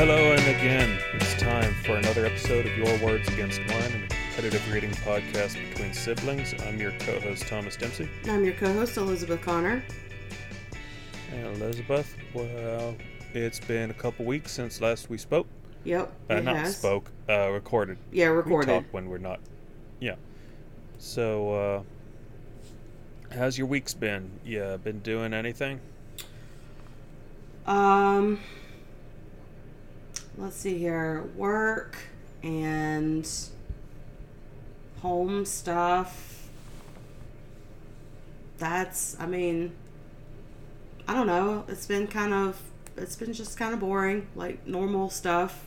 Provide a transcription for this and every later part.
Hello, and again, it's time for another episode of Your Words Against Mine, a competitive reading podcast between siblings. I'm your co-host Thomas Dempsey. I'm your co-host Elizabeth Connor. And Elizabeth, well, it's been a couple weeks since last we spoke. Yep, Uh, not has. spoke, uh, recorded. Yeah, recorded. We talk when we're not. Yeah. So, uh, how's your weeks been? Yeah, been doing anything? Um, let's see here. Work and home stuff. That's, I mean, I don't know. It's been kind of, it's been just kind of boring, like normal stuff.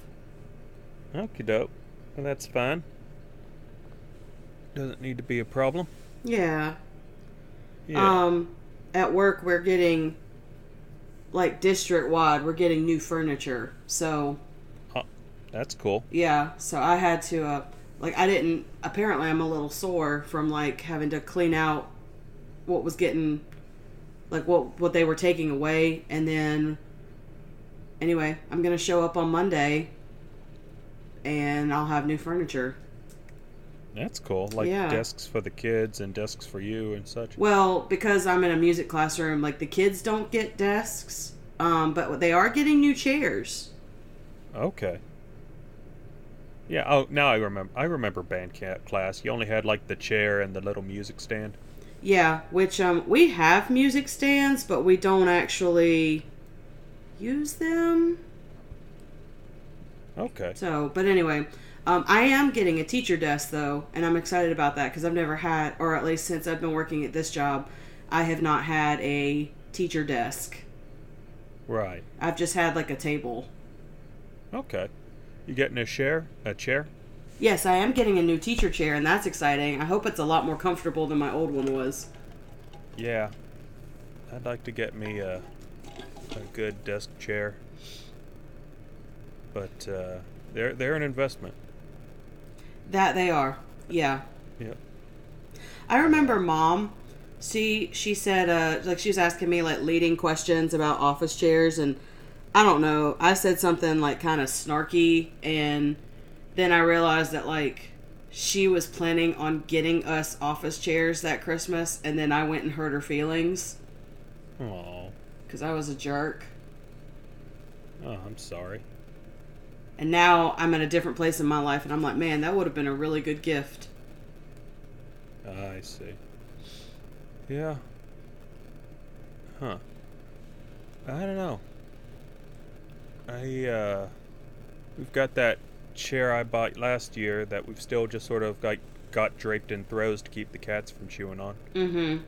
okay dope Well, that's fine. Doesn't need to be a problem. Yeah. Yeah. Um, at work we're getting, like district wide, we're getting new furniture. So that's cool. Yeah, so I had to uh like I didn't apparently I'm a little sore from like having to clean out what was getting like what what they were taking away and then anyway, I'm going to show up on Monday and I'll have new furniture. That's cool. Like Yeah. desks for the kids and desks for you and such. Well, because I'm in a music classroom, like the kids don't get desks, um but they are getting new chairs. Okay. Yeah. Oh, now I remember. I remember band ca- class. You only had like the chair and the little music stand. Yeah, which um we have music stands, but we don't actually use them. Okay. So, but anyway, um, I am getting a teacher desk though, and I'm excited about that because I've never had, or at least since I've been working at this job, I have not had a teacher desk. Right. I've just had like a table. Okay. You getting a chair? A chair? Yes, I am getting a new teacher chair, and that's exciting. I hope it's a lot more comfortable than my old one was. Yeah. I'd like to get me a a good desk chair. But uh, they're they're an investment. That they are. Yeah. Yep. I remember mom. She she said uh like she was asking me like leading questions about office chairs and I don't know. I said something like kind of snarky and then I realized that like she was planning on getting us office chairs that Christmas and then I went and hurt her feelings Oh. cuz I was a jerk. Oh, I'm sorry. And now I'm in a different place in my life and I'm like, "Man, that would have been a really good gift." I see. Yeah. Huh. I don't know. I uh we've got that chair I bought last year that we've still just sort of like got draped in throws to keep the cats from chewing on. Mm-hmm.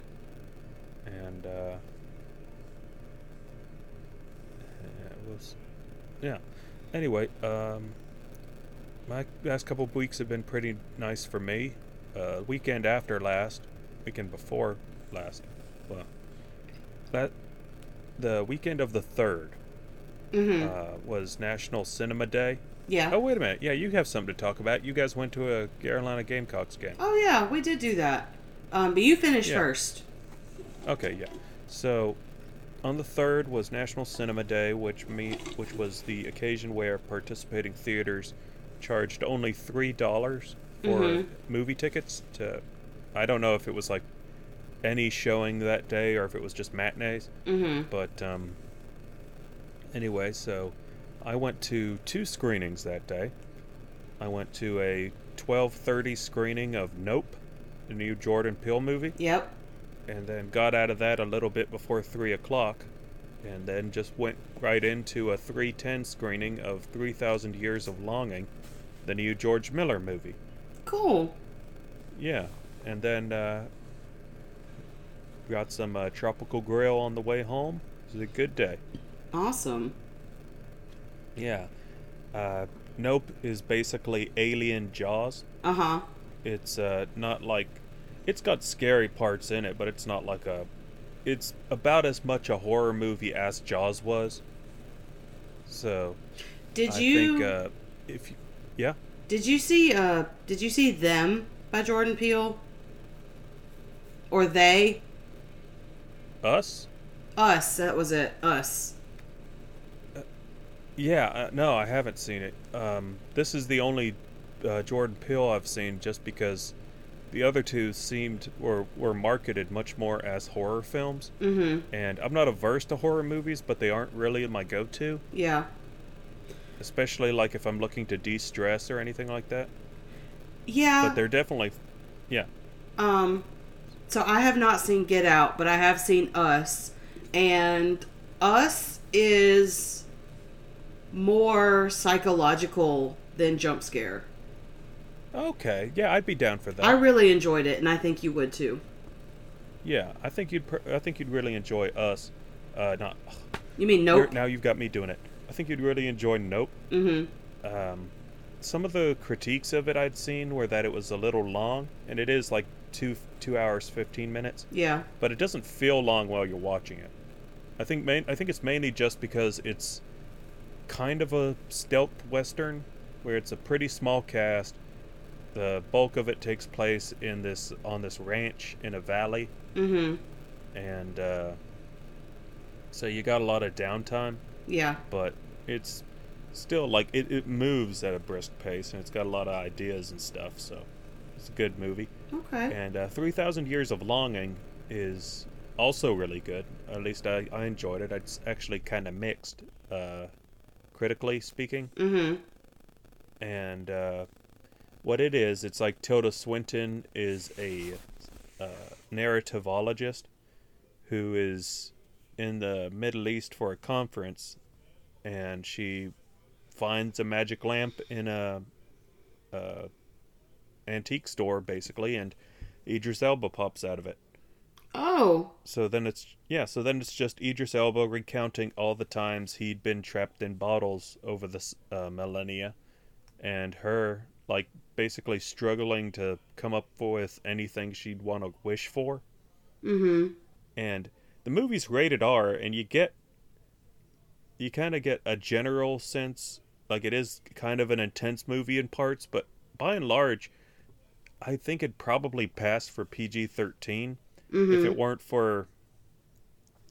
And uh it was yeah. Anyway, um my last couple of weeks have been pretty nice for me. Uh weekend after last, weekend before last. Well, that the weekend of the 3rd Mhm. uh, was National Cinema Day. yeah. Oh, wait a minute. Yeah, you have something to talk about. You guys went to a Carolina Gamecocks game. Oh yeah, we did do that. Um, but you finished Yeah. first. Okay, yeah. So, on the third was National Cinema Day, which me, which was the occasion where participating theaters charged only three dollars for Mhm. movie tickets. To, I don't know if it was like any showing that day or if it was just matinees. Mm-hmm. But um, anyway, so I went to two screenings that day. I went to a 12:30 screening of Nope, the new Jordan Peele movie Yep. and then got out of that a little bit before three o'clock, and then just went right into a three ten screening of Three Thousand Years of Longing, the new George Miller movie. Cool. Yeah, and then uh, got some uh, tropical grill on the way home. It was a good day. Awesome. Yeah, uh, Nope is basically Alien Jaws. Uh huh. It's uh, not like it's got scary parts in it, but it's not like a. It's about as much a horror movie as Jaws was. So Did I you think uh, if you, yeah, did you see uh did you see them by Jordan Peele? Or they? us. Us. That was it. Us. Yeah, uh, no, I haven't seen it. Um, this is the only uh, Jordan Peele I've seen, just because the other two seemed or were marketed much more as horror films. Mm-hmm. And I'm not averse to horror movies, but they aren't really my go-to, Yeah. especially like if I'm looking to de-stress or anything like that. Yeah. But they're definitely, yeah. Um, so I have not seen Get Out, but I have seen Us, and Us is more psychological than jump scare. Okay, yeah, I'd be down for that. I really enjoyed it, and I think you would too. yeah, I think you'd, pr- I think you'd really enjoy us. Uh, not You mean You're- Nope? now you've got me doing it. I think you'd really enjoy Nope. Mm-hmm. Um, some of the critiques of it I'd seen were that it was a little long, and it is like two two hours fifteen minutes, Yeah. but it doesn't feel long while you're watching it. I think main, I think it's mainly just because it's kind of a stealth western where it's a pretty small cast. The bulk of it takes place in this on this ranch in a valley, Mm-hmm. and uh, so you got a lot of downtime. Yeah. but it's still like it, it moves at a brisk pace and it's got a lot of ideas and stuff so it's a good movie Okay. and uh, 3000 years of longing is also really good at least i, I enjoyed it it's actually kind of mixed uh, critically speaking Mm-hmm. and uh, what it is it's like tilda swinton is a uh, narrativologist who is in the middle east for a conference and she finds a magic lamp in a, a antique store basically and idris elba pops out of it Oh. so then it's yeah so then it's just idris elba recounting all the times he'd been trapped in bottles over the uh, millennia and her like basically struggling to come up with anything she'd want to wish for Mm-hmm. and the movie's rated R, and you get you kind of get a general sense like it is kind of an intense movie in parts, but by and large, I think it'd probably pass for PG thirteen Mm-hmm. if it weren't for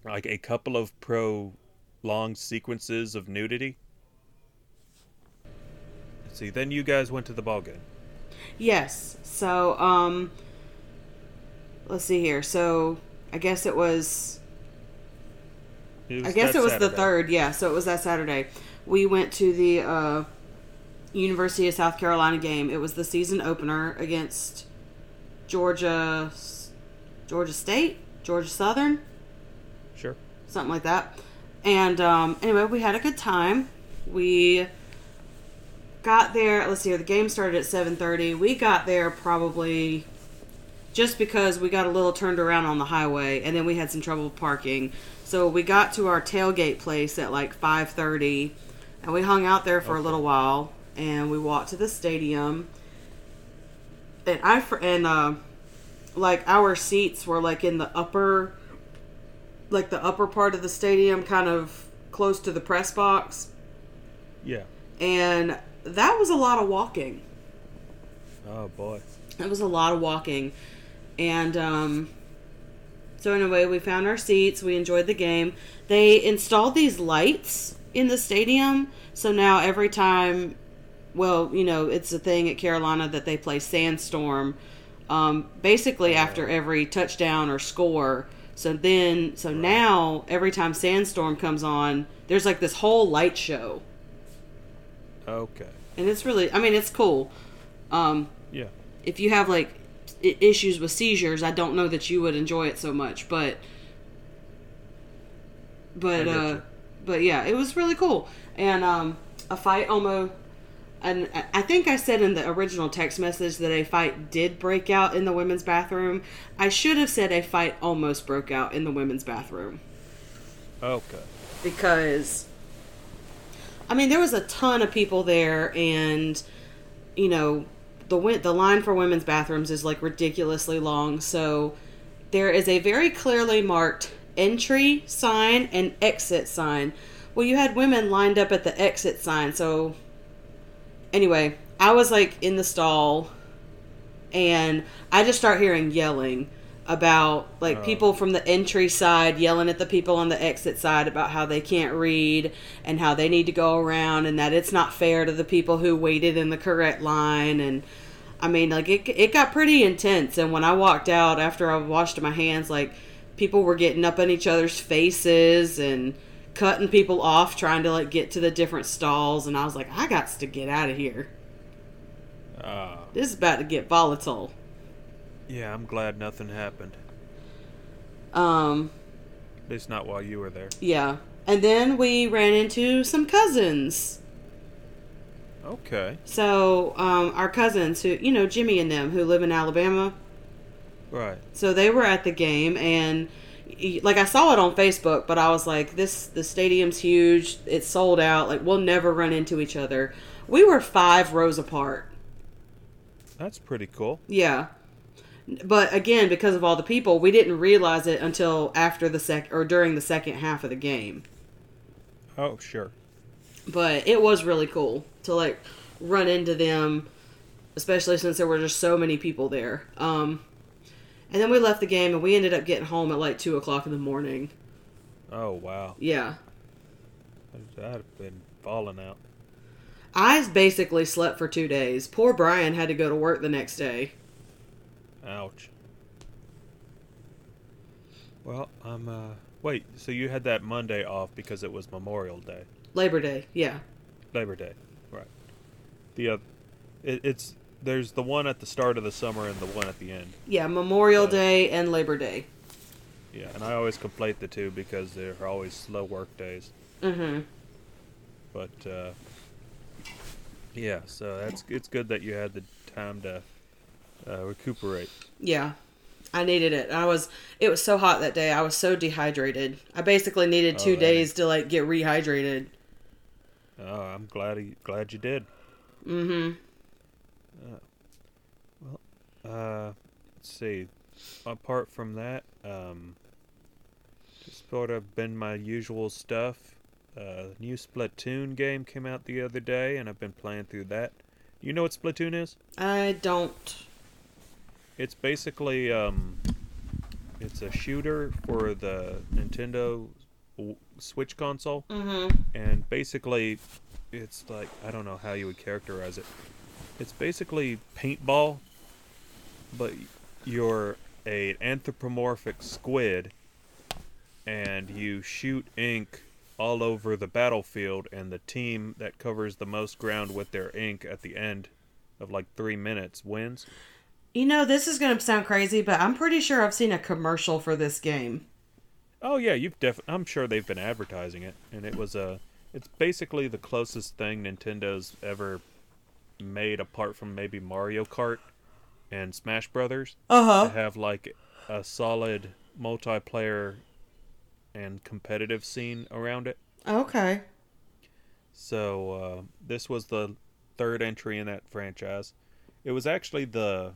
like a couple of prolonged sequences of nudity. Let's see, then you guys went to the ball game. Yes. So, um, let's see here. So, I guess it was. It I guess it was the third. Yeah. So it was that Saturday. We went to the uh, University of South Carolina game. It was the season opener against Georgia, Georgia State, Georgia Southern. Sure. something like that. And um, anyway, we had a good time. We got there. Let's see here. The game started at seven thirty. We got there probably just because we got a little turned around on the highway, and then we had some trouble parking. So we got to our tailgate place at like five thirty, and we hung out there for a little while, and we walked to the stadium. And I and uh, like our seats were like in the upper like the upper part of the stadium, kind of close to the press box, Yeah. and that was a lot of walking. Oh boy. It was a lot of walking, and um, so anyway, we found our seats. We enjoyed the game. They installed these lights in the stadium, so now every time, well, you know, it's a thing at Carolina that they play Sandstorm. Um, basically, after every touchdown or score. So then, so now every time Sandstorm comes on, there's like this whole light show, Okay. and it's really, I mean, it's cool. Um, Yeah. if you have like I- issues with seizures, I don't know that you would enjoy it so much, but but uh you. but yeah, it was really cool. And um a fight almost and I- think I said in the original text message that a fight did break out in the women's bathroom. I should have said a fight almost broke out in the women's bathroom Okay. because I mean there was a ton of people there and you know the the line for women's bathrooms is like ridiculously long so there is a very clearly marked entry sign and exit sign well you had women lined up at the exit sign so anyway I was like in the stall and I just start hearing yelling about like oh. people from the entry side yelling at the people on the exit side about how they can't read and how they need to go around and that it's not fair to the people who waited in the correct line. And I mean like it it got pretty intense. And when I walked out after I washed my hands like people were getting up in each other's faces and cutting people off trying to like get to the different stalls and I was like I got to get out of here. Ah, This is about to get volatile. yeah, I'm glad nothing happened. Um At least not while you were there. Yeah. And then we ran into some cousins. Okay. So, um, our cousins who, you know, Jimmy and them who live in Alabama. Right. So they were at the game and like I saw it on Facebook, but I was like this the stadium's huge. It's sold out. Like we'll never run into each other. We were 5 rows apart. That's pretty cool. Yeah. But again, because of all the people, we didn't realize it until after the sec or during the second half of the game. Oh, sure. but it was really cool to like run into them especially since there were just so many people there um and then we left the game and we ended up getting home at like two o'clock in the morning Oh, wow. yeah I'd have been falling out. i basically slept for two days poor brian had to go to work the next day Ouch. Well, I'm, uh. Wait, so you had that Monday off because it was Memorial Day? labor day yeah Labor Day. Right. The, uh. It, it's. There's the one at the start of the summer and the one at the end. yeah memorial day and labor day Yeah, and I always conflate the two because they're always slow work days. mm-hmm But uh, yeah, so that's it's good that you had the time to uh, recuperate. yeah i needed it i was it was so hot that day i was so dehydrated i basically needed two Oh, days to like get rehydrated Oh, I'm glad he, glad you did. mm-hmm Uh, let's see. Apart from that, um, just sort of been my usual stuff. Uh, new Splatoon game came out the other day, and I've been playing through that. You know what Splatoon is? i don't It's basically um, it's a shooter for the Nintendo Switch console, mm-hmm and basically, it's like I don't know how you would characterize it. It's basically paintball, but you're a anthropomorphic squid, and you shoot ink all over the battlefield, and the team that covers the most ground with their ink at the end of like three minutes wins. You know, this is going to sound crazy, but I'm pretty sure I've seen a commercial for this game. Oh yeah, you've def. I'm sure they've been advertising it, and it was a. It's basically the closest thing Nintendo's ever made, apart from maybe Mario Kart and Smash Brothers, Uh to have like a solid multiplayer and competitive scene around it. Okay. So uh, this was the third entry in that franchise. It was actually the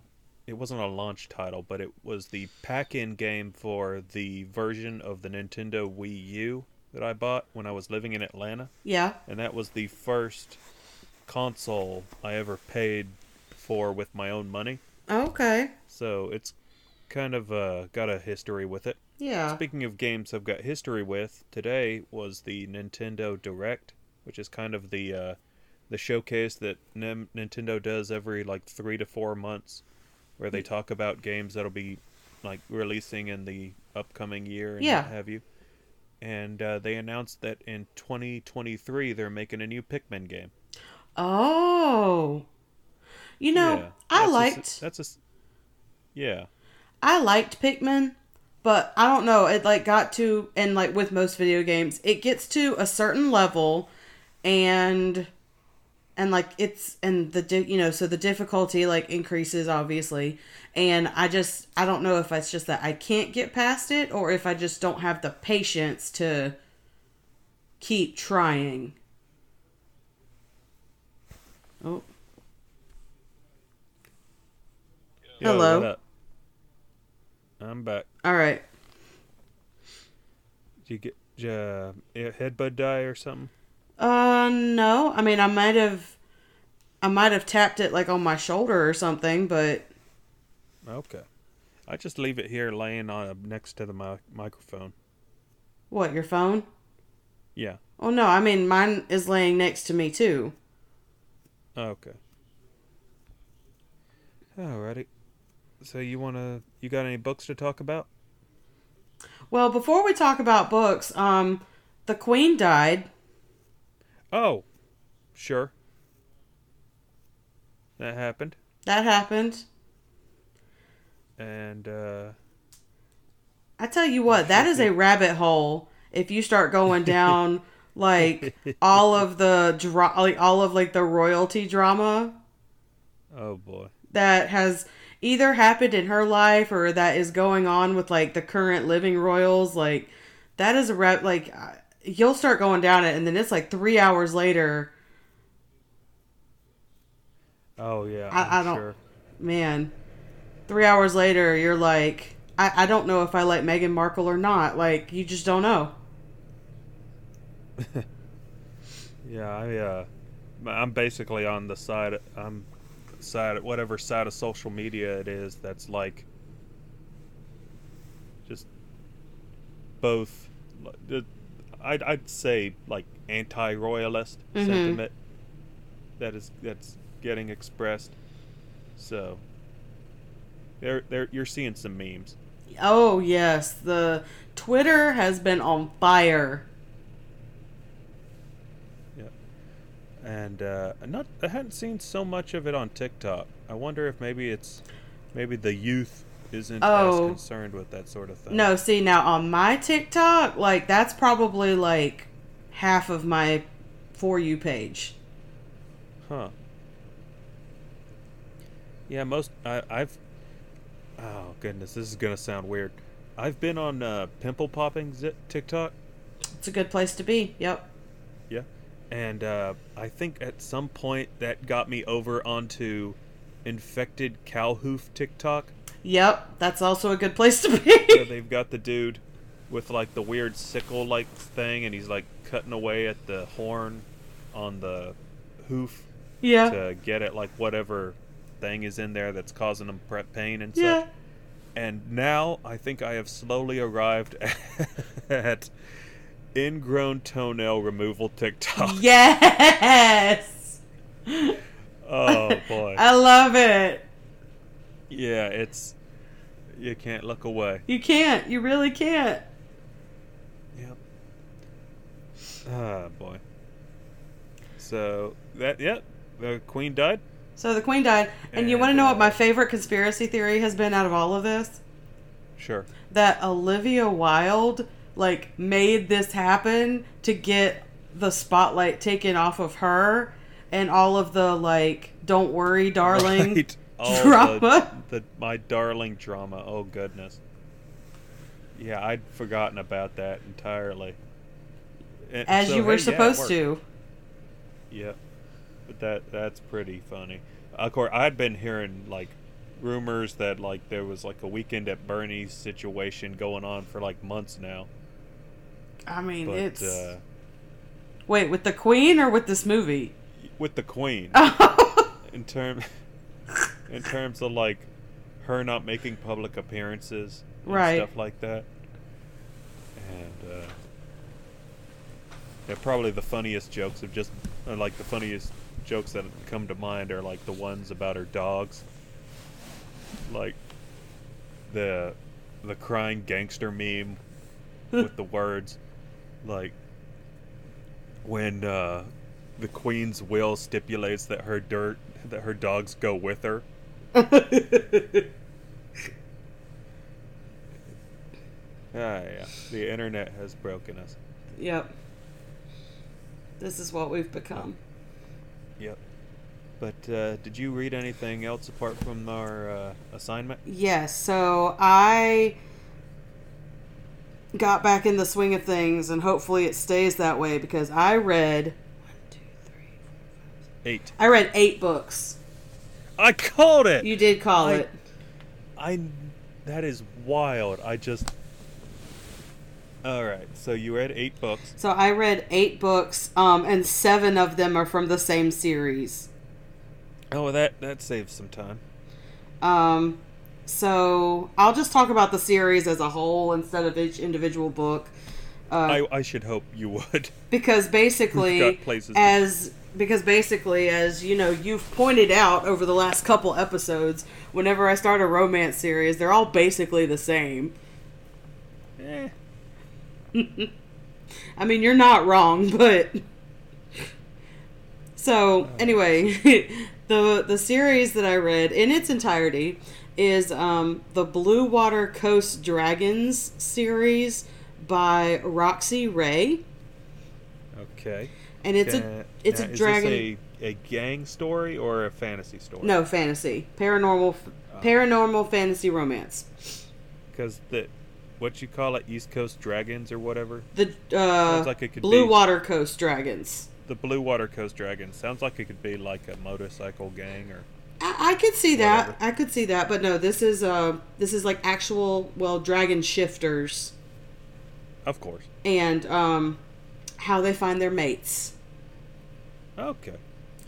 it wasn't a launch title, but it was the pack-in game for the version of the Nintendo Wii U that I bought when I was living in Atlanta, Yeah. and that was the first console I ever paid for with my own money. Okay. So it's kind of uh, got a history with it. Yeah. Speaking of games I've got history with, today was the Nintendo Direct, which is kind of the uh, the showcase that Nem- Nintendo does every like three to four months, where they talk about games that'll be like releasing in the upcoming year and Yeah. what have you. And uh, they announced that in 2023 they're making a new Pikmin game. Oh. You know, Yeah, I that's a liked that's a yeah. I liked Pikmin, but I don't know, it like got to and like with most video games, it gets to a certain level and and like it's and the di- you know, so the difficulty like increases obviously. And I just I don't know if it's just that I can't get past it or if I just don't have the patience to keep trying. Oh, Yo, Hello. I'm back. all right. Did you get uh, a headbud die or something? Uh, no. I mean, I might have, I might have tapped it like on my shoulder or something, but Okay. I just leave it here laying on next to the mi- microphone. What, your phone? Yeah. Oh no, I mean mine is laying next to me too. Okay. Alrighty. So you wanna you got any books to talk about? Well, before we talk about books, um, the Queen died. Oh, sure. That happened, That happened. and uh, I tell you what, that is a rabbit hole. If you start going down like all of the dra- like all of like the royalty drama oh boy, that has either happened in her life or that is going on with like the current living royals, like that is a rep Like you'll start going down it, and then it's like three hours later. oh yeah, I- I don't- sure. man, three hours later, you're like, I, I don't know if I like Meghan Markle or not. Like, you just don't know. Yeah, I uh, I'm basically on the side. I'm side whatever side of social media it is that's like just both. I'd I'd say like anti-royalist Mhm. sentiment that is that's getting expressed. So there there you're seeing some memes. Oh, yes. The Twitter has been on fire. And uh, not I hadn't seen so much of it on TikTok. I wonder if maybe it's maybe the youth isn't as Oh. concerned with that sort of thing. No, see, now on my TikTok, like, that's probably like half of my For You page. Huh. Yeah, most I, I've. Oh goodness, this is gonna sound weird. I've been on uh, pimple popping TikTok. It's a good place to be. Yep. And uh, I think at some point that got me over onto infected cow hoof TikTok. Yep. That's also a good place to So be. they've got the dude with like the weird sickle like thing, and he's like cutting away at the horn on the hoof yeah. to get at like whatever thing is in there that's causing him pre- pain and Yeah. such. And now I think I have slowly arrived at ingrown toenail removal TikTok. Yes. Oh boy. I love it. Yeah, it's you can't look away. You can't. You really can't. Yep. Ah boy. So that yep, the queen died. So the queen died, and, you want to know what uh, my favorite conspiracy theory has been out of all of this? Sure. That Olivia Wilde like made this happen to get the spotlight taken off of her and all of the like "Don't worry, darling" Right. Oh, drama. The, the my darling drama. Oh goodness. Yeah, I'd forgotten about that entirely. And as so, you were hey, supposed worked. to. Yep. But that that's pretty funny. Of course, I'd been hearing like rumors that like there was like a weekend at Bernie's situation going on for like months now. I mean, But it's uh, wait with the queen or with this movie. with the Queen, Oh, in term in terms of like her not making public appearances and Right. stuff like that and uh yeah, probably the funniest jokes have just uh, like the funniest jokes that come to mind are like the ones about her dogs like the the crying gangster meme with the words like when uh the queen's will stipulates that her dirt that her dogs go with her. Ah yeah. The internet has broken us. Yep. This is what we've become. yep. But uh, did you read anything else apart from our uh, assignment? Yes, so I got back in the swing of things, and hopefully it stays that way because I read one, two, three, eight I read eight books. i called it You did call I- it. I that is wild. I just All right. So you read 8 books. So I read eight books, um, and seven of them are from the same series. Oh, that that saves some time. Um, So I'll just talk about the series as a whole instead of each individual book. Uh, I, I should hope you would. because basically got places to- as because basically as you know you've pointed out over the last couple episodes whenever i start a romance series they're all basically the same Eh, i mean you're not wrong but so anyway the the series that i read in its entirety is um, the blue water coast dragons series by roxie ray okay. and it's a it's a is dragon This a, a gang story or a fantasy story? No, fantasy. Paranormal paranormal fantasy romance. Because the what you call it, East Coast Dragons or whatever. The uh like it could Blue be- Water Coast Dragons. The Blue Water Coast Dragons sounds like it could be like a motorcycle gang or. I, I could see that. I could see that, but no, this is uh this is like actual well dragon shifters Of course. and um how they find their mates. Okay.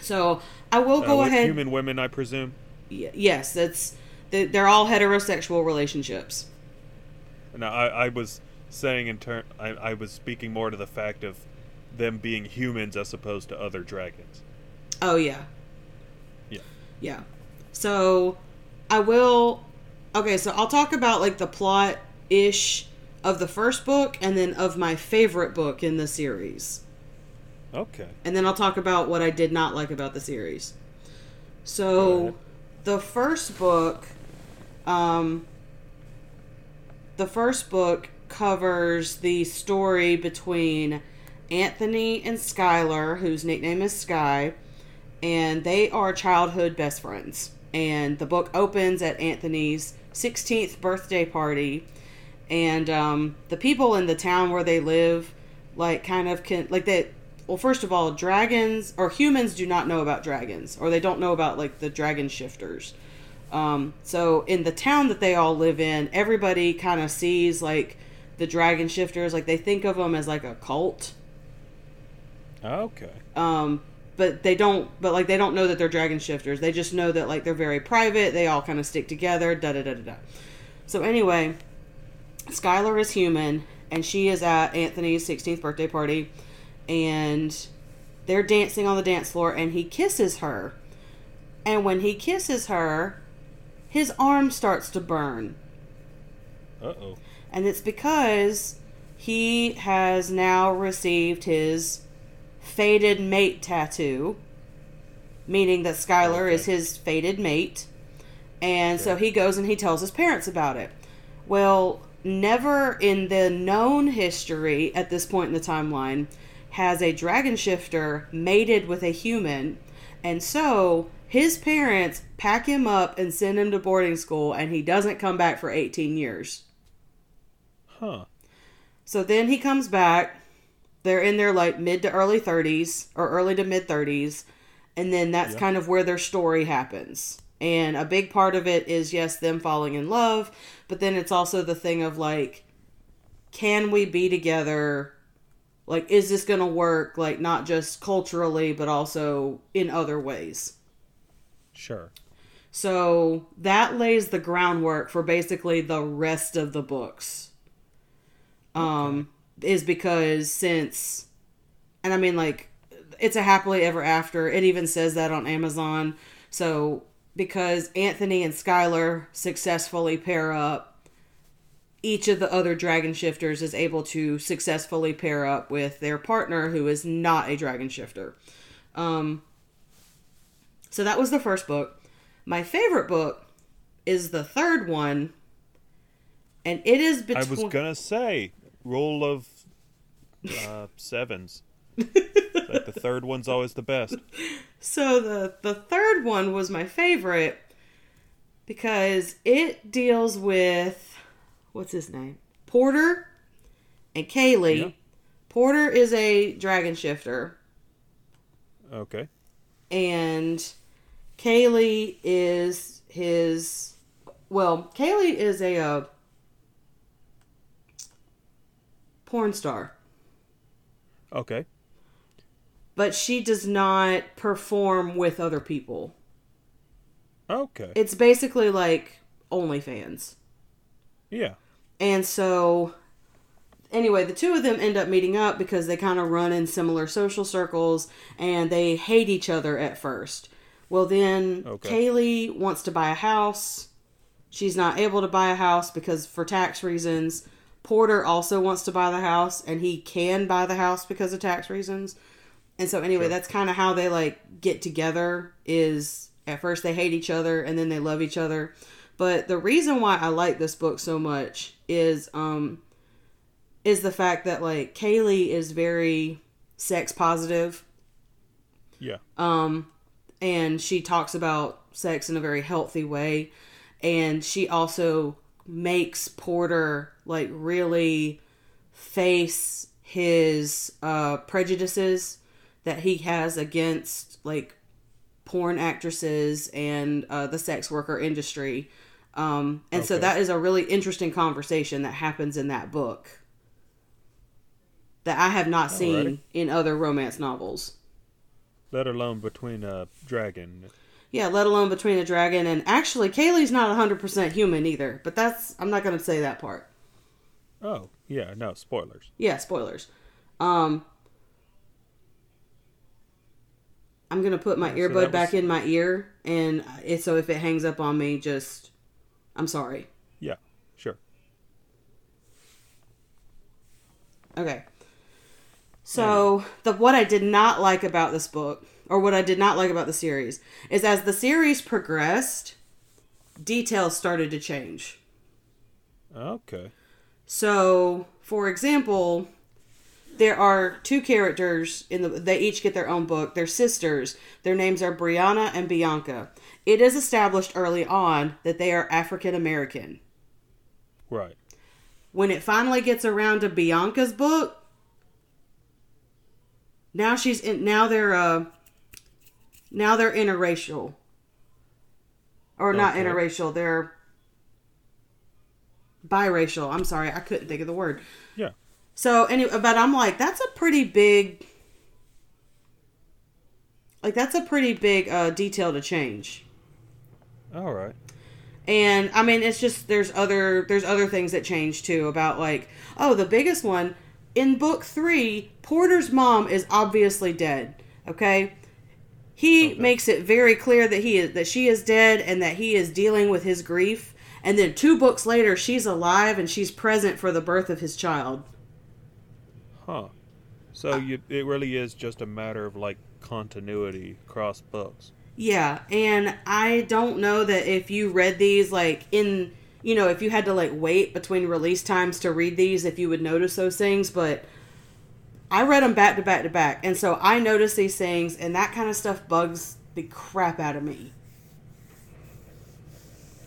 So I will Uh, go ahead. Human women, I presume. Y- yes, that's they- they're all heterosexual relationships. No, I, I was saying in turn, I, I was speaking more to the fact of them being humans as opposed to other dragons. Oh yeah. Yeah. So I will Okay, so I'll talk about like the plot ish of the first book and then of my favorite book in the series. Okay. And then I'll talk about what I did not like about the series. So Alright. the first book um the first book covers the story between Anthony and Skylar, whose nickname is Sky, and they are childhood best friends. And the book opens at Anthony's 16th birthday party, and um, the people in the town where they live, like, kind of can, like, they, well, first of all, dragons or humans do not know about dragons, or they don't know about, like, the dragon shifters. Um, so in the town that they all live in, everybody kind of sees, like, the dragon shifters, like, they think of them as, like, a cult Okay. um but they don't but like they don't know that they're dragon shifters. They just know that like they're very private. They all kind of stick together da da da da da. So anyway skylar is human and she is at anthony's 16th birthday party and they're dancing on the dance floor and he kisses her. And when he kisses her his arm starts to burn. Uh oh. and it's because he has now received his fated mate tattoo, meaning that Skylar Okay. is his fated mate. And so he goes and he tells his parents about it. Well, never in the known history at this point in the timeline has a dragon shifter mated with a human. And so his parents pack him up and send him to boarding school, and he doesn't come back for 18 years. Huh. So then he comes back. They're in their like mid to early 30s or early to mid 30s. And then that's Yeah. kind of where their story happens. And a big part of it is, yes, them falling in love. But then it's also the thing of like, can we be together? Like, is this going to work? Like, not just culturally, but also in other ways. Sure. So that lays the groundwork for basically the rest of the books. Um, is because since, and I mean, like, it's a happily ever after. It even says that on Amazon. So because Anthony and Skylar successfully pair up, each of the other dragon shifters is able to successfully pair up with their partner who is not a dragon shifter. Um, so that was the first book. My favorite book is the third one, and it is between. I was gonna say roll of uh, sevens. like the third one's always the best. So the the third one was my favorite because it deals with what's his name? Porter and Kaylee. Yeah. Porter is a dragon shifter Okay. and Kaylee is his well, Kaylee is a uh, porn star. Okay. but she does not perform with other people. Okay. It's basically like OnlyFans. Yeah. And so, anyway, the two of them end up meeting up because they kind of run in similar social circles and they hate each other at first. Well, then Okay. Kaylee wants to buy a house. She's not able to buy a house because for tax reasons. Porter also wants to buy the house and he can buy the house because of tax reasons. And so anyway, Sure. that's kind of how they like get together is at first they hate each other and then they love each other. But the reason why I like this book so much is um is the fact that like Kaylee is very sex positive Yeah. um and she talks about sex in a very healthy way and she also makes Porter like really face his uh prejudices that he has against like porn actresses and uh, the sex worker industry um and so that is a really interesting conversation that happens in that book that I have not seen in other romance novels. Let alone between a dragon. Yeah, let alone between a dragon and actually Kaylee's not 100% human either, but that's I'm not going to say that part. Oh, yeah, no, spoilers. Yeah, spoilers. Um I'm going to put my Yeah, so earbud back was- in my ear and it so if it hangs up on me just I'm sorry. Yeah, sure. Okay. So the what I did not like about this book, or what I did not like about the series, is as the series progressed, details started to change. Okay. So, for example, there are two characters in the they each get their own book. They're sisters. Their names are Brianna and Bianca. It is established early on that they are African American. Right. when it finally gets around to Bianca's book, now she's in now they're uh now they're interracial. Or not interracial, they're biracial. I'm sorry, I couldn't think of the word. Yeah. So anyway, but I'm like, that's a pretty big like that's a pretty big uh detail to change. All right. And I mean, it's just there's other there's other things that change too about like oh the biggest one in book three Porter's mom is obviously dead. Okay, he Okay. makes it very clear that he is that she is dead and that he is dealing with his grief. And then two books later, she's alive and she's present for the birth of his child. Huh. So uh, you, it really is just a matter of like continuity across books. Yeah, and I don't know that if you read these like in you know, if you had to like wait between release times to read these if you would notice those things, but I read them back to back to back. And so I notice these things and that kind of stuff bugs the crap out of me.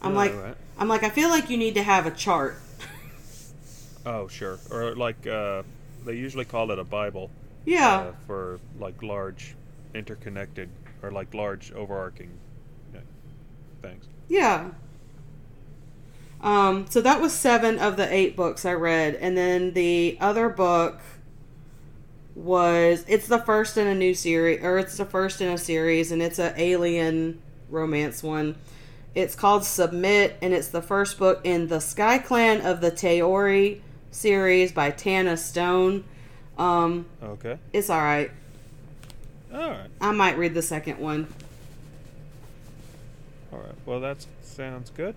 I'm like Alright. I'm like I feel like you need to have a chart. Oh, sure. Or like uh, they usually call it a Bible. Yeah. Uh, for like large, interconnected or like large overarching yeah, things. Yeah. Um, so that was seven of the eight books I read, and then the other book was it's the first in a new series, or it's the first in a series, and it's a alien romance one. It's called Submit, and it's the first book in the Sky Clan of the Taori series by Tana Stone. Um, Okay. it's all right. All right. I might read the second one. All right. Well, that sounds good.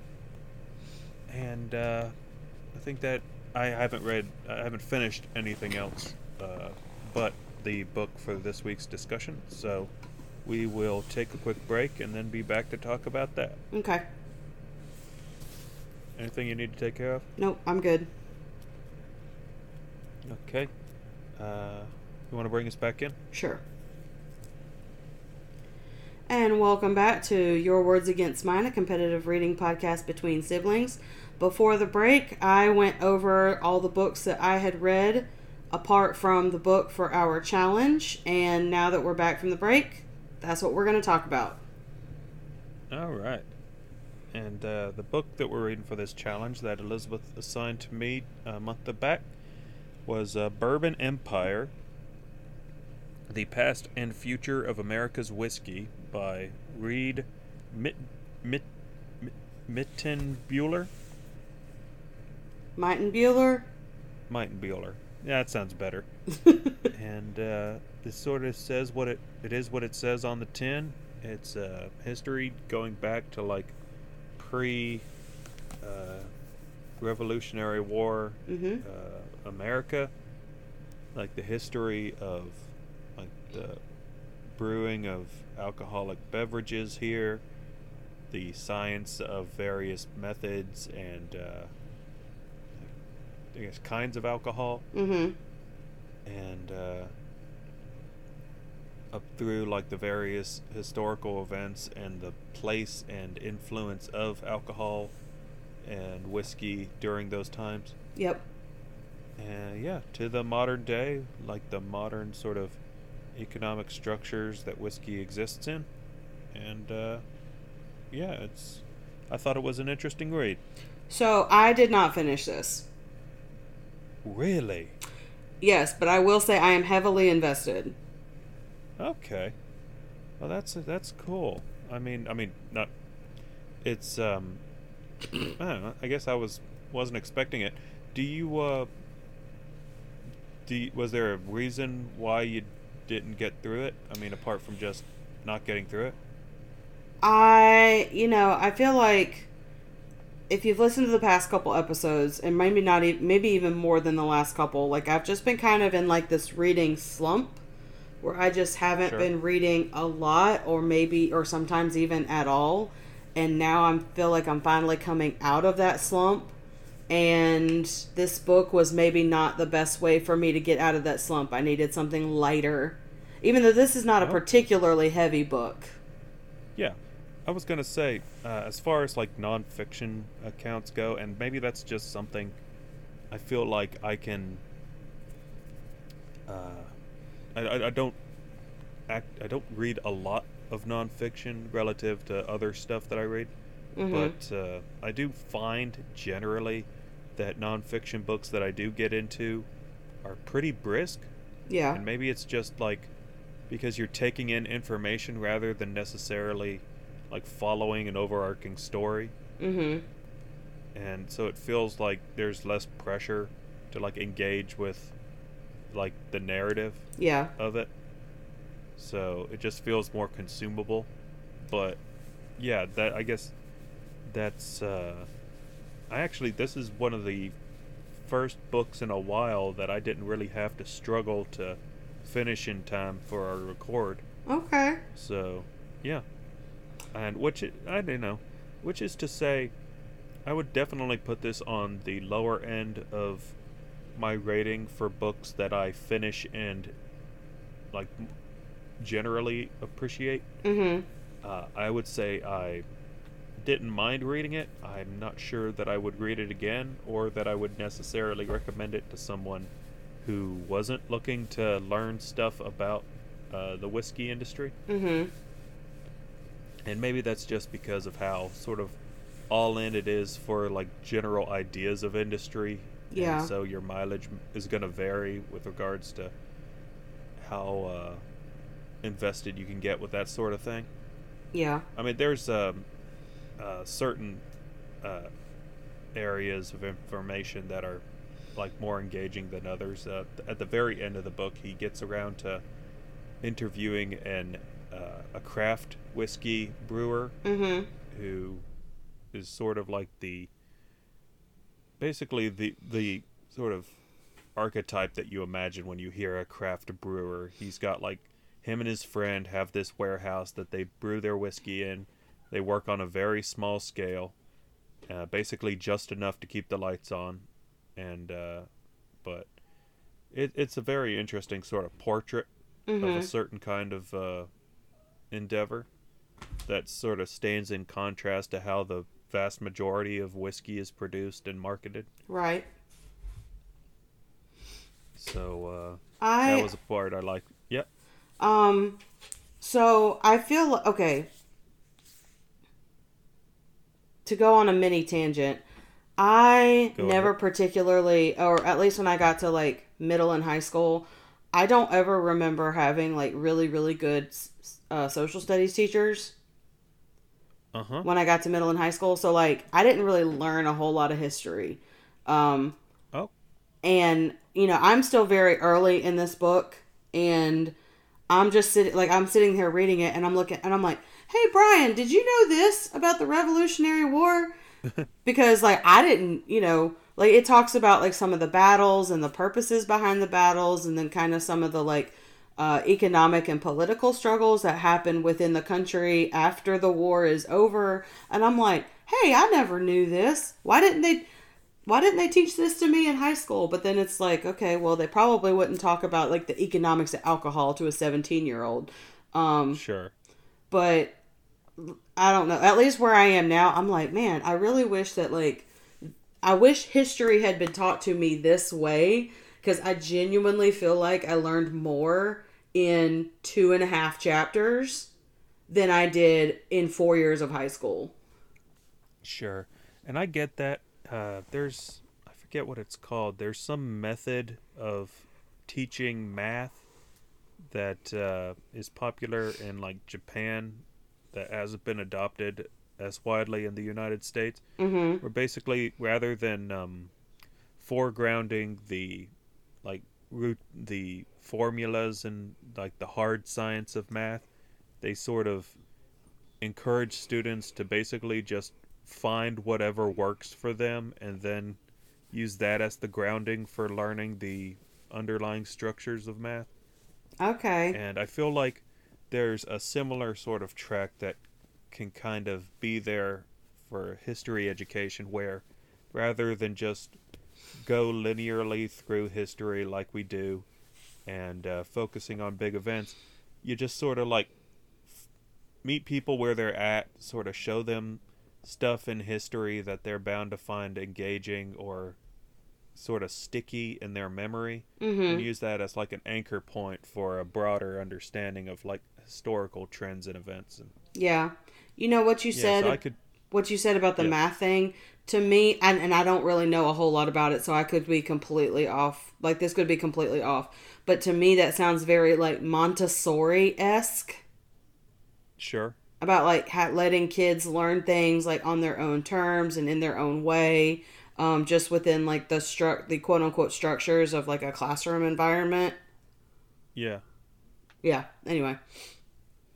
And uh, I think that I haven't read, I haven't finished anything else uh, but the book for this week's discussion. So we will take a quick break and then be back to talk about that. Okay. Anything you need to take care of? Nope, I'm good. Okay. Uh, you want to bring us back in? Sure. And welcome back to Your Words Against Mine, a competitive reading podcast between siblings. Before the break, I went over all the books that I had read apart from the book for our challenge. And now that we're back from the break, that's what we're going to talk about. All right. And uh, the book that we're reading for this challenge that Elizabeth assigned to me a month back was uh, Bourbon Empire The Past and Future of America's Whiskey by Reid Mit, Mit, Mit, Mitten Bueller? Miten Bueller? Miten Bueller. Yeah, that sounds better. and uh, this sort of says what it it is what it says on the tin. It's uh, history going back to like pre uh, Revolutionary War Mhm. uh, America, like the history of like the brewing of alcoholic beverages here, the science of various methods and uh, I guess kinds of alcohol Mm-hmm. and uh, up through like the various historical events and the place and influence of alcohol and whiskey during those times. Yep. And yeah, to the modern day, like the modern sort of economic structures that whiskey exists in. And uh, yeah, it's. I thought it was an interesting read. So I did not finish this. Really? Yes, but I will say I am heavily invested. Okay. Well, that's that's cool. I mean, I mean, not. It's um. I don't know. I guess I was wasn't expecting it. Do you uh? Do you, was there a reason why you didn't get through it? I mean, apart from just not getting through it. I, you know, I feel like if you've listened to the past couple episodes, and maybe not, e- maybe even more than the last couple, like I've just been kind of in like this reading slump, where I just haven't Sure. been reading a lot, or maybe, or sometimes even at all, and now I feel like I'm finally coming out of that slump, and this book was maybe not the best way for me to get out of that slump. I needed something lighter, even though this is not a Oh. particularly heavy book. Yeah, I was gonna say, uh, as far as like nonfiction accounts go, and maybe that's just something I feel like I can. Uh, I, I, don't act. I don't read a lot of nonfiction relative to other stuff that I read, Mhm. but uh, I do find generally that nonfiction books that I do get into are pretty brisk Yeah. and maybe it's just like because you're taking in information rather than necessarily like following an overarching story Mm-hmm. and so it feels like there's less pressure to like engage with like the narrative Yeah. of it so it just feels more consumable but yeah that i guess that's uh i actually this is one of the first books in a while that i didn't really have to struggle to finish in time for our record Okay. so yeah and which i don't know which is to say i would definitely put this on the lower end of my rating for books that i finish and like generally appreciate Mm-hmm. uh, i would say i didn't mind reading it i'm not sure that i would read it again or that i would necessarily recommend it to someone who wasn't looking to learn stuff about uh, the whiskey industry Mm-hmm. And maybe that's just because of how sort of all in it is for like general ideas of industry and Yeah. so your mileage is going to vary with regards to how uh, invested you can get with that sort of thing Yeah. i mean there's um, uh, certain uh, areas of information that are like more engaging than others uh, at the very end of the book he gets around to interviewing an uh, a craft whiskey brewer Mm-hmm. who is sort of like the basically the the sort of archetype that you imagine when you hear a craft brewer. He's got like him and his friend have this warehouse that they brew their whiskey in. They work on a very small scale, uh, basically just enough to keep the lights on, and uh, but it, it's a very interesting sort of portrait of Mm-hmm. a certain kind of uh, endeavor that sort of stands in contrast to how the vast majority of whiskey is produced and marketed. Right. So uh, I that was a part I like. Yep. um so I feel okay. To go on a mini tangent, I Go never ahead. particularly or at least when I got to like middle and high school, I don't ever remember having like really really good uh, social studies teachers. Uh huh. when I got to middle and high school. So like I didn't really learn a whole lot of history. Um Oh, and you know, I'm still very early in this book and I'm just sitting like I'm sitting here reading it and I'm looking and I'm like, "Hey Brian, did you know this about the Revolutionary War?" because like I didn't, you know, like it talks about like some of the battles and the purposes behind the battles and then kind of some of the like uh, economic and political struggles that happen within the country after the war is over and i'm like hey i never knew this why didn't they why didn't they teach this to me in high school but then it's like okay well they probably wouldn't talk about like the economics of alcohol to a 17 year old um sure. but I don't know. At least where I am now, I'm like, man, I really wish that like I wish history had been taught to me this way because I genuinely feel like I learned more in two and a half chapters than I did in four years of high school. Sure. And I get that. Uh, there's, I forget what it's called. There's some method of teaching math that uh, is popular in like Japan that hasn't been adopted as widely in the United States. Mm-hmm. Where basically, rather than um, foregrounding the like root the formulas and like the hard science of math, they sort of encourage students to basically just find whatever works for them and then use that as the grounding for learning the underlying structures of math. Okay. And I feel like there's a similar sort of track that can kind of be there for history education where rather than just go linearly through history like we do and uh, focusing on big events, you just sort of like f- meet people where they're at, sort of show them stuff in history that they're bound to find engaging or sort of sticky in their memory and Mm-hmm. use that as like an anchor point for a broader understanding of like historical trends and events and Yeah. You know what you yeah said so i could what you said about the Yeah. math thing to me and, and i don't really know a whole lot about it so i could be completely off like this could be completely off. But to me that sounds very like montessori-esque. Sure. About like letting kids learn things like on their own terms and in their own way um, just within like the stru- the quote-unquote structures of like a classroom environment. Yeah. Yeah anyway.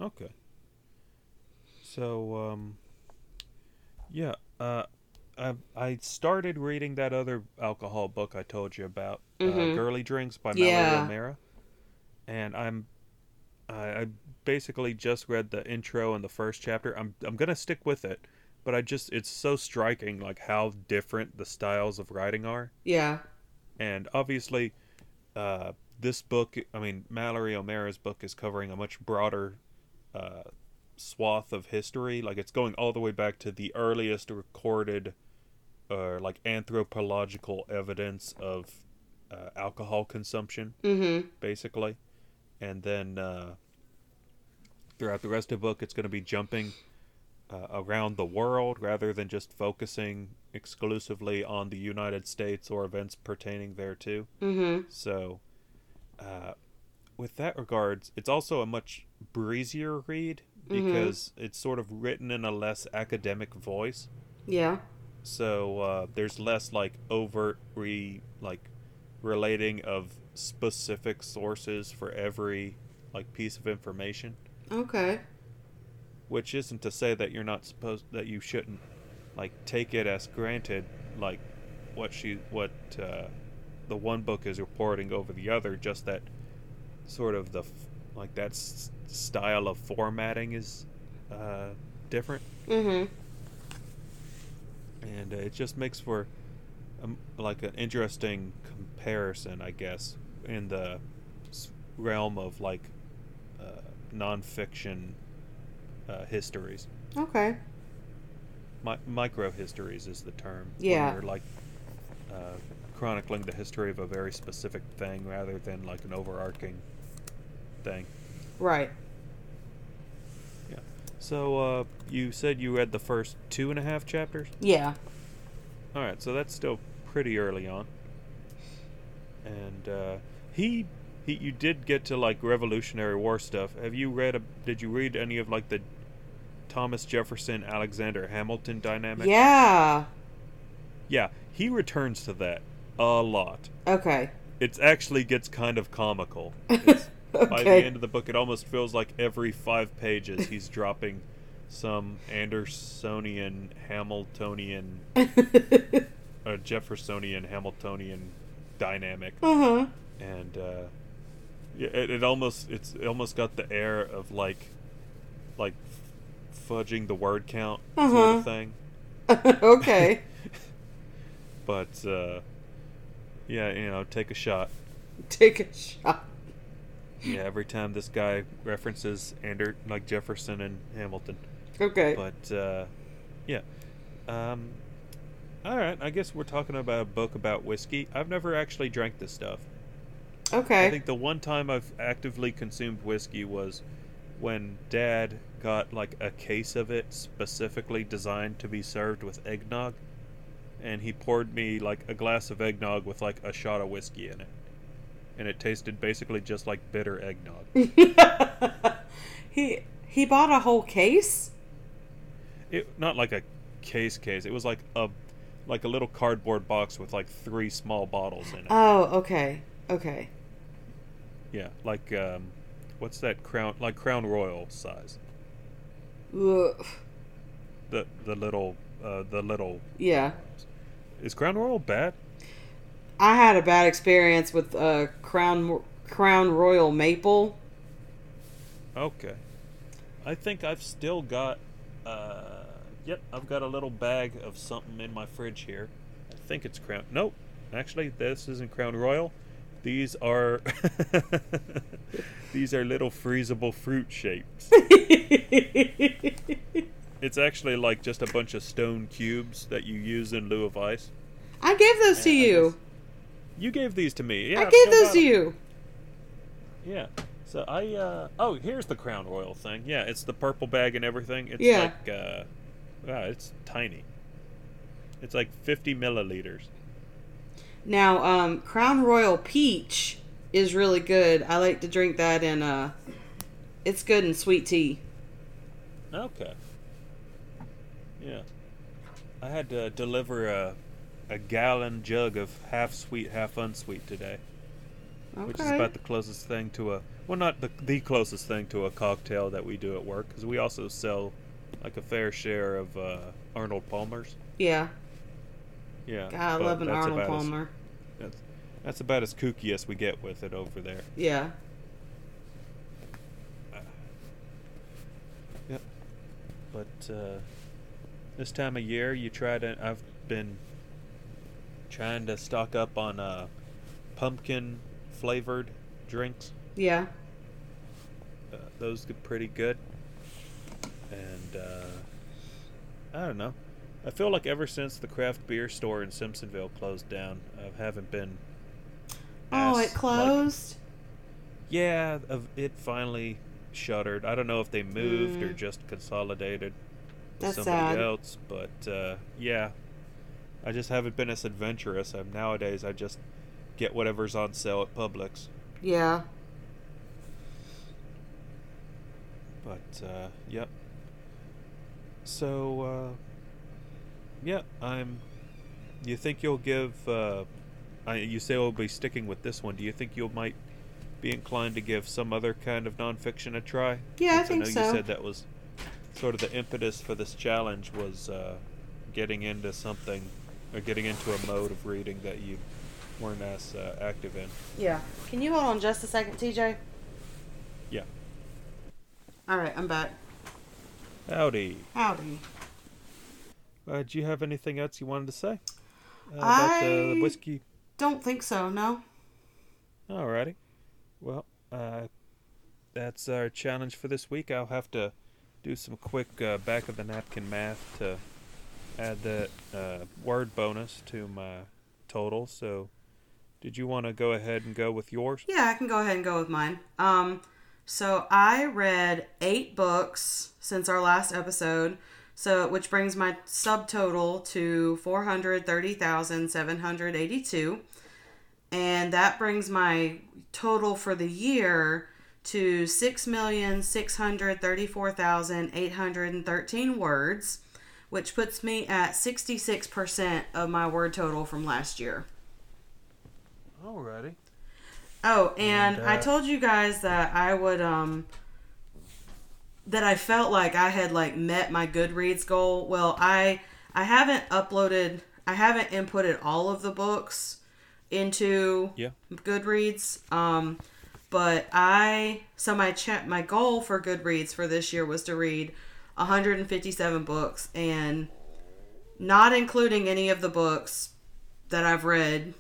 Okay. So um yeah uh I, I started reading that other alcohol book I told you about, uh, Mhm. Girly Drinks by Yeah. Mallory O'Meara, and I'm I, I basically just read the intro and the first chapter. I'm I'm gonna stick with it, but I just it's so striking like how different the styles of writing are, yeah and obviously, uh, this book I mean Mallory O'Meara's book is covering a much broader uh, swath of history. Like it's going all the way back to the earliest recorded, uh, like anthropological evidence of uh, alcohol consumption mm-hmm basically. And then uh, throughout the rest of the book, it's going to be jumping uh, around the world rather than just focusing exclusively on the United States or events pertaining thereto. mm-hmm So, uh, with that regards, it's also a much breezier read Mhm. because it's sort of written in a less academic voice. yeah So uh, there's less like overt re like relating of specific sources for every like piece of information, okay which isn't to say that you're not supposed that you shouldn't like take it as granted like what she what uh, the one book is reporting over the other. Just that sort of the like that s- style of formatting is uh, different. mm-hmm and uh, it just makes for um, like an interesting comparison, I guess, in the realm of like uh, nonfiction uh, histories. okay Mi- micro histories is the term. Yeah. Like uh, chronicling the history of a very specific thing rather than like an overarching thing. right So uh, you said you read the first two and a half chapters. yeah All right, so that's still pretty early on. And uh, he, he, you did get to like Revolutionary War stuff. Have you read? A, did you read any of like the Thomas Jefferson Alexander Hamilton dynamic. Yeah. Yeah, he returns to that a lot. Okay. It actually gets kind of comical. It's- By the end of the book, it almost feels like every five pages he's dropping some Andersonian, Hamiltonian, uh, Jeffersonian, Hamiltonian dynamic, uh huh. and uh, yeah, it, it almost it's it almost got the air of like like fudging the word count sort Uh-huh. of thing. okay. But uh, yeah, you know, take a shot. Take a shot. Yeah, every time this guy references Ander like Jefferson and Hamilton. Okay. But uh, yeah. Um, all right, I guess we're talking about a book about whiskey. I've never actually drank this stuff. okay. I think the one time I've actively consumed whiskey was when Dad got like a case of it specifically designed to be served with eggnog, and he poured me like a glass of eggnog with like a shot of whiskey in it, and it tasted basically just like bitter eggnog. he he bought a whole case. It not like a case case. It was like a like a little cardboard box with like three small bottles in it. Oh, okay. Okay. yeah, like um, what's that crown like Crown Royal size? Ugh. The the little uh, the little Yeah. is Crown Royal bad? I had a bad experience with uh, Crown Crown Royal Maple. Okay. I think I've still got. Uh, yep, I've got a little bag of something in my fridge here. I think it's Crown. Nope. Actually, this isn't Crown Royal. These are. these are little freezable fruit shapes. It's actually like just a bunch of stone cubes that you use in lieu of ice. I gave those to Yeah, I you. You gave these to me. Yeah, I gave those to you. Yeah. So I uh oh here's the Crown Royal thing. Yeah, it's the purple bag and everything. It's Yeah. like uh wow, it's tiny. It's like fifty milliliters. Now, um, Crown Royal Peach is really good. I like to drink that in uh, it's good in sweet tea. Okay. Yeah. I had to deliver a a gallon jug of half sweet, half unsweet today. Which is about the closest thing to a well not the the closest thing to a cocktail that we do at work because we also sell like a fair share of uh, Arnold Palmer's. Yeah. Yeah. God, I love an Arnold about as- Palmer. That's, that's about as kooky as we get with it over there. Yeah. Yep. But uh, this time of year, you try to. I've been trying to stock up on uh, pumpkin flavored drinks. Yeah. Uh, those get pretty good. And uh, I don't know. I feel like ever since the craft beer store in Simpsonville closed down, I haven't been. Oh, it closed. Like, yeah, it finally shuttered. I don't know if they moved or Mm. just consolidated with That's somebody sad. else, but uh, yeah, I just haven't been as adventurous. I'm nowadays I just get whatever's on sale at Publix. yeah. But uh, yep. So uh, yeah, I'm. You think you'll give? Uh, I, you say we'll be sticking with this one. Do you think you might be inclined to give some other kind of nonfiction a try? Yeah, I think know so. You said that was sort of the impetus for this challenge was uh, getting into something getting into a mode of reading that you weren't as uh, active in. Yeah. Can you hold on just a second, TJ? Yeah. All right, I'm back. Howdy. Howdy. Uh, do you have anything else you wanted to say uh, about the whiskey? Don't think so. No. Alrighty. Well, uh, that's our challenge for this week. I'll have to do some quick uh, back of the napkin math to add that uh, word bonus to my total. So, did you want to go ahead and go with yours? Yeah, I can go ahead and go with mine. Um, so I read eight books since our last episode, so which brings my subtotal to four hundred thirty thousand seven hundred eighty-two, and that brings my total for the year to 6,634,813 words, which puts me at 66% of my word total from last year. Alrighty. Oh, and, And, I uh, told you guys that I would um that I felt like I had like met my Goodreads goal. Well, I I haven't uploaded I haven't inputted all of the books into Yeah. Goodreads. Um but I so my cha- my goal for Goodreads for this year was to read 157 books and not including any of the books that I've read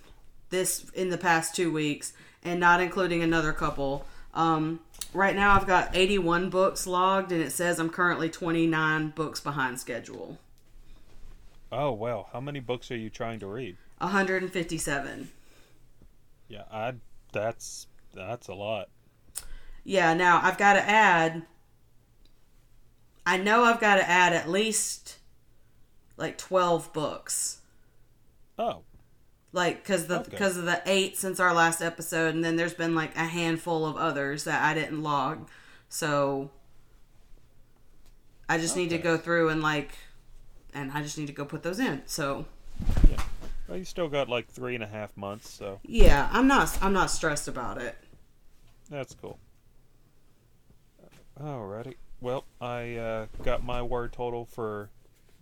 this in the past two weeks and not including another couple. Um, right now, I've got 81 books logged, and it says I'm currently 29 books behind schedule. Oh well, how many books are you trying to read? 157. Yeah, I. That's that's a lot. Yeah, now I've got to add. I know I've got to add at least like 12 books. Oh, like because the Okay. because of the eight since our last episode and then there's been like a handful of others that i didn't log so i just need to go through and like and i just need to go put those in so yeah. Well, you still got like three and a half months, so yeah i'm not i'm not stressed about it that's cool. Alrighty. Well, I uh, got my word total for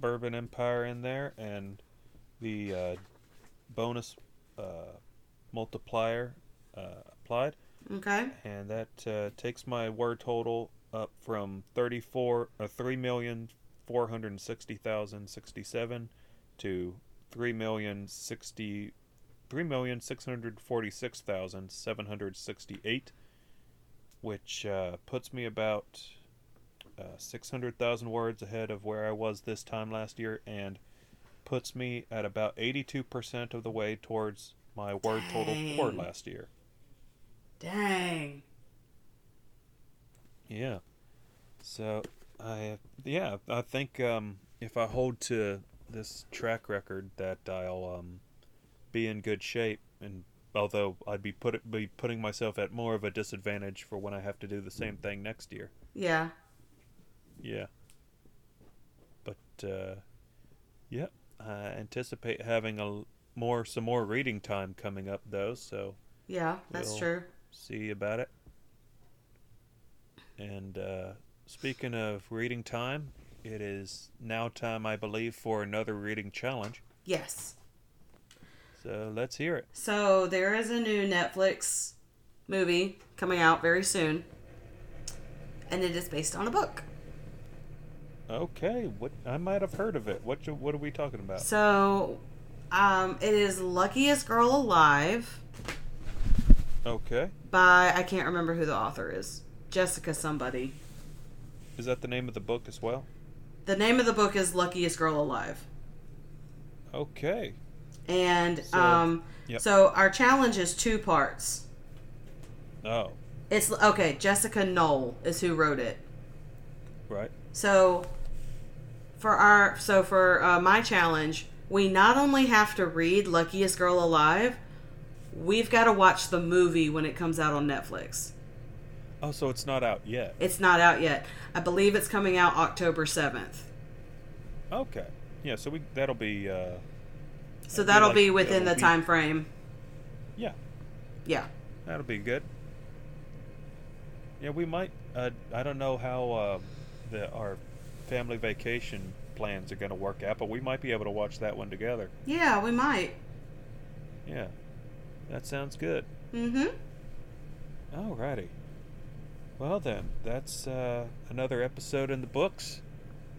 Bourbon Empire in there, and the uh, bonus uh, multiplier uh, applied. okay and that uh, takes my word total up from 34 uh, 3,460,067 to 3,060 3,646,768 which uh, puts me about uh, 600,000 words ahead of where I was this time last year and puts me at about 82% of the way towards my word total for last year. dang Yeah. So I yeah, I think um if I hold to this track record that I'll um be in good shape and although I'd be put be putting myself at more of a disadvantage for when I have to do the same thing next year. yeah Yeah. But uh yeah, I anticipate having a more some more reading time coming up though, so yeah that's Well, true see about it. And uh, speaking of reading time, it is now time, I believe, for another reading challenge. yes So let's hear it. so there is a new netflix movie coming out very soon and it is based on a book Okay, what I might have heard of it. What what are we talking about? So, um, it is Luckiest Girl Alive Okay, by, I can't remember who the author is. Jessica somebody. is that the name of the book as well? The name of the book is Luckiest Girl Alive. Okay, And, So- um, yep. so our challenge is two parts. oh, It's, okay, Jessica Knoll is who wrote it. right. So, for our, so for uh, my challenge, we not only have to read Luckiest Girl Alive, we've got to watch the movie when it comes out on Netflix. Oh, so it's not out yet. It's not out yet. I believe it's coming out October 7th. Okay, yeah. So we that'll be uh, So that'll like- be within the be- time frame. yeah. Yeah. That'll be good. Yeah, we might. Uh, I don't know how uh, the our family vacation plans are going to work out, but we might be able to watch that one together. Yeah, we might. Yeah, that sounds good. Mm-hmm. Alrighty. Well then, that's uh, another episode in the books.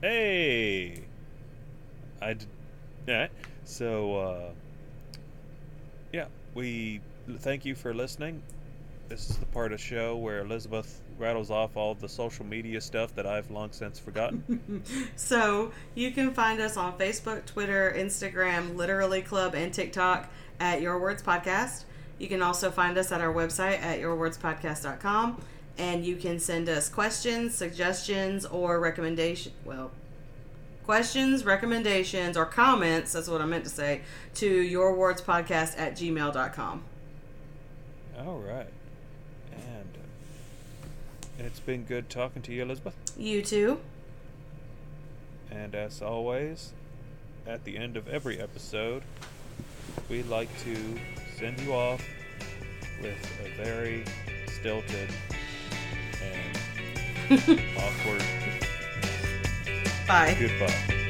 Hey, I d- yeah. So uh, yeah, we thank you for listening. This is the part of the show where Elizabeth rattles off all the social media stuff that I've long since forgotten. so you can find us on Facebook, Twitter, Instagram, Literally Club, and TikTok at Your Words Podcast. You can also find us at our website at yourwordspodcast.com. And you can send us questions, suggestions, or recommendation. Well, questions, recommendations, or comments, that's what I meant to say, to yourwordspodcast at gmail.com. All right. And It's been good talking to you, Elizabeth. You too. And as always, at the end of every episode, we like to send you off with a very stilted and awkward Bye. goodbye.